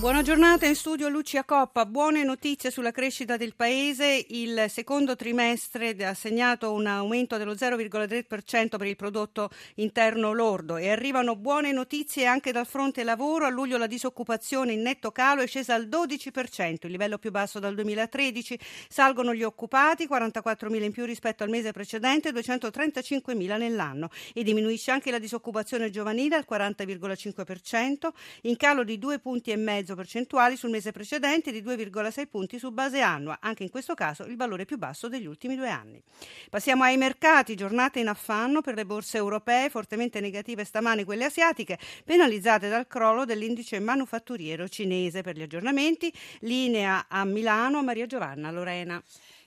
Buona giornata in studio Lucia Coppa. Buone notizie sulla crescita del paese. Il secondo trimestre ha segnato un aumento dello 0,3% per il prodotto interno lordo e arrivano buone notizie anche dal fronte lavoro. A luglio la disoccupazione in netto calo è scesa al 12%, il livello più basso dal 2013. Salgono gli occupati, 44.000 in più rispetto al mese precedente, 235.000 nell'anno e diminuisce anche la disoccupazione giovanile al 40,5%, in calo di due punti e mezzo percentuali sul mese precedente di 2,6 punti su base annua, anche in questo caso il valore più basso degli ultimi due anni. Passiamo ai mercati, giornate in affanno per le borse europee, fortemente negative stamane quelle asiatiche, penalizzate dal crollo dell'indice manufatturiero cinese. Per gli aggiornamenti, linea a Milano, Maria Giovanna Lorena.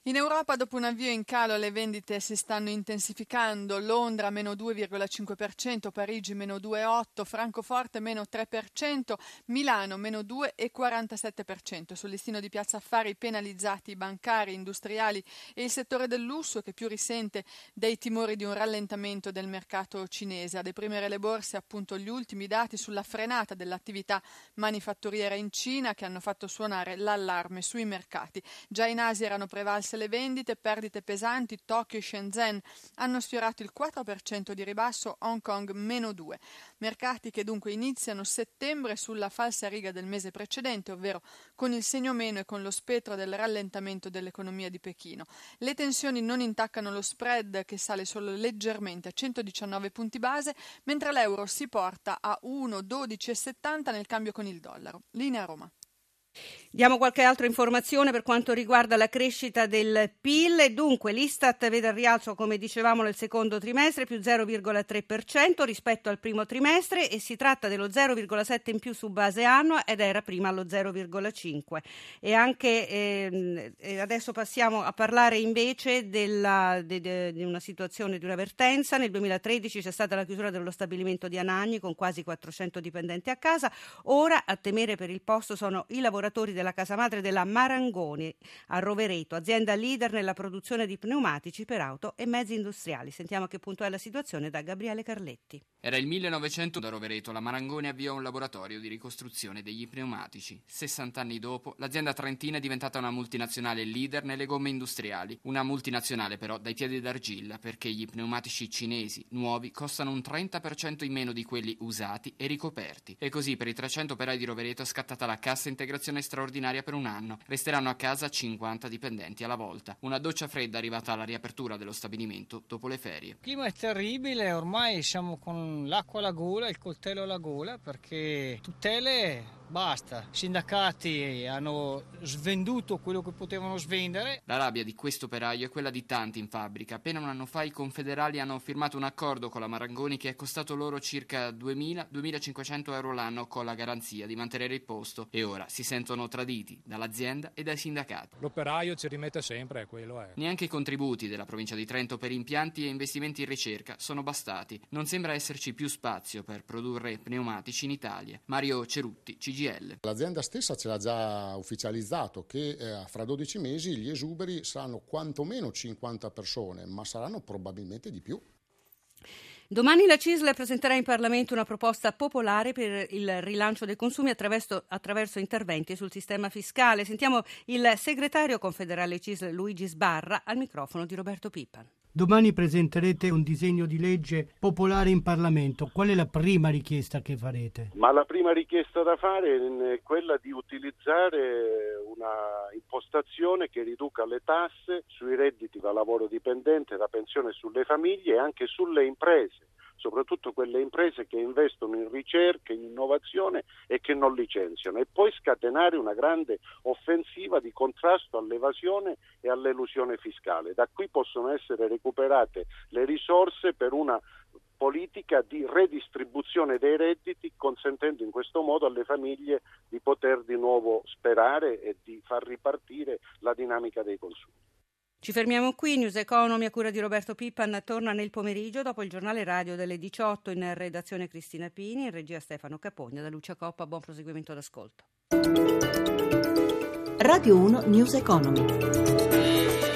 In Europa, dopo un avvio in calo, le vendite si stanno intensificando. Londra meno 2,5%, Parigi meno 2,8%, Francoforte meno 3%, Milano meno 2,47%. Sul listino di Piazza Affari penalizzati i bancari, industriali e il settore del lusso che più risente dei timori di un rallentamento del mercato cinese. A deprimere le borse appunto gli ultimi dati sulla frenata dell'attività manifatturiera in Cina che hanno fatto suonare l'allarme sui mercati. Già in Asia erano prevalse basse le vendite, perdite pesanti, Tokyo e Shenzhen hanno sfiorato il 4% di ribasso, Hong Kong meno 2. Mercati che dunque iniziano settembre sulla falsa riga del mese precedente, ovvero con il segno meno e con lo spettro del rallentamento dell'economia di Pechino. Le tensioni non intaccano lo spread che sale solo leggermente a 119 punti base, mentre l'euro si porta a 1,1270 nel cambio con il dollaro. Linea Roma. Diamo qualche altra informazione per quanto riguarda la crescita del PIL dunque l'Istat vede il rialzo come dicevamo nel secondo trimestre più 0,3% rispetto al primo trimestre e si tratta dello 0,7 in più su base annua ed era prima allo 0,5 e anche eh, adesso passiamo a parlare invece della, de, de, di una situazione di un'avvertenza. Nel 2013 c'è stata la chiusura dello stabilimento di Anagni con quasi 400 dipendenti a casa. Ora a temere per il posto sono i lavoratori della della casa madre della Marangoni a Rovereto, azienda leader nella produzione di pneumatici per auto e mezzi industriali. Sentiamo che punto è la situazione da Gabriele Carletti. Era il 1900 da Rovereto, la Marangoni avviò un laboratorio di ricostruzione degli pneumatici. 60 anni dopo, l'azienda trentina è diventata una multinazionale leader nelle gomme industriali. Una multinazionale però dai piedi d'argilla, perché gli pneumatici cinesi nuovi costano un 30% in meno di quelli usati e ricoperti. E così per i 300 operai di Rovereto è scattata la cassa integrazione straordinaria straordinaria per un anno. Resteranno a casa 50 dipendenti alla volta. Una doccia fredda arrivata alla riapertura dello stabilimento dopo le ferie. Il clima è terribile, ormai siamo con l'acqua alla gola, il coltello alla gola perché tutele basta. I sindacati hanno svenduto quello che potevano svendere. La rabbia di questo operaio è quella di tanti in fabbrica. Appena un anno fa i confederali hanno firmato un accordo con la Marangoni che è costato loro circa 2.000-2.500 euro l'anno con la garanzia di mantenere il posto e ora si sentono traditi dall'azienda e dai sindacati. L'operaio ci rimette sempre, quello è. Neanche i contributi della provincia di Trento per impianti e investimenti in ricerca sono bastati. Non sembra esserci più spazio per produrre pneumatici in Italia. Mario Cerutti, CG CGL. L'azienda stessa ce l'ha già ufficializzato che eh, fra 12 mesi gli esuberi saranno quantomeno 50 persone, ma saranno probabilmente di più. Domani la CISL presenterà in Parlamento una proposta popolare per il rilancio dei consumi attraverso, attraverso, interventi sul sistema fiscale. Sentiamo il segretario confederale CISL Luigi Sbarra al microfono di Roberto Pippan. Domani presenterete un disegno di legge popolare in Parlamento. Qual è la prima richiesta che farete? Ma la prima richiesta da fare è quella di utilizzare una impostazione che riduca le tasse sui redditi da lavoro dipendente, da pensione sulle famiglie e anche sulle imprese soprattutto quelle imprese che investono in ricerca, in innovazione e che non licenziano e poi scatenare una grande offensiva di contrasto all'evasione e all'elusione fiscale. Da qui possono essere recuperate le risorse per una politica di redistribuzione dei redditi, consentendo in questo modo alle famiglie di poter di nuovo sperare e di far ripartire la dinamica dei consumi. Ci fermiamo qui, News Economy a cura di Roberto Pippan torna nel pomeriggio dopo il giornale radio delle 18 in redazione Cristina Pini, in regia Stefano Capogna, da Lucia Coppa, buon proseguimento d'ascolto. Radio 1 News Economy.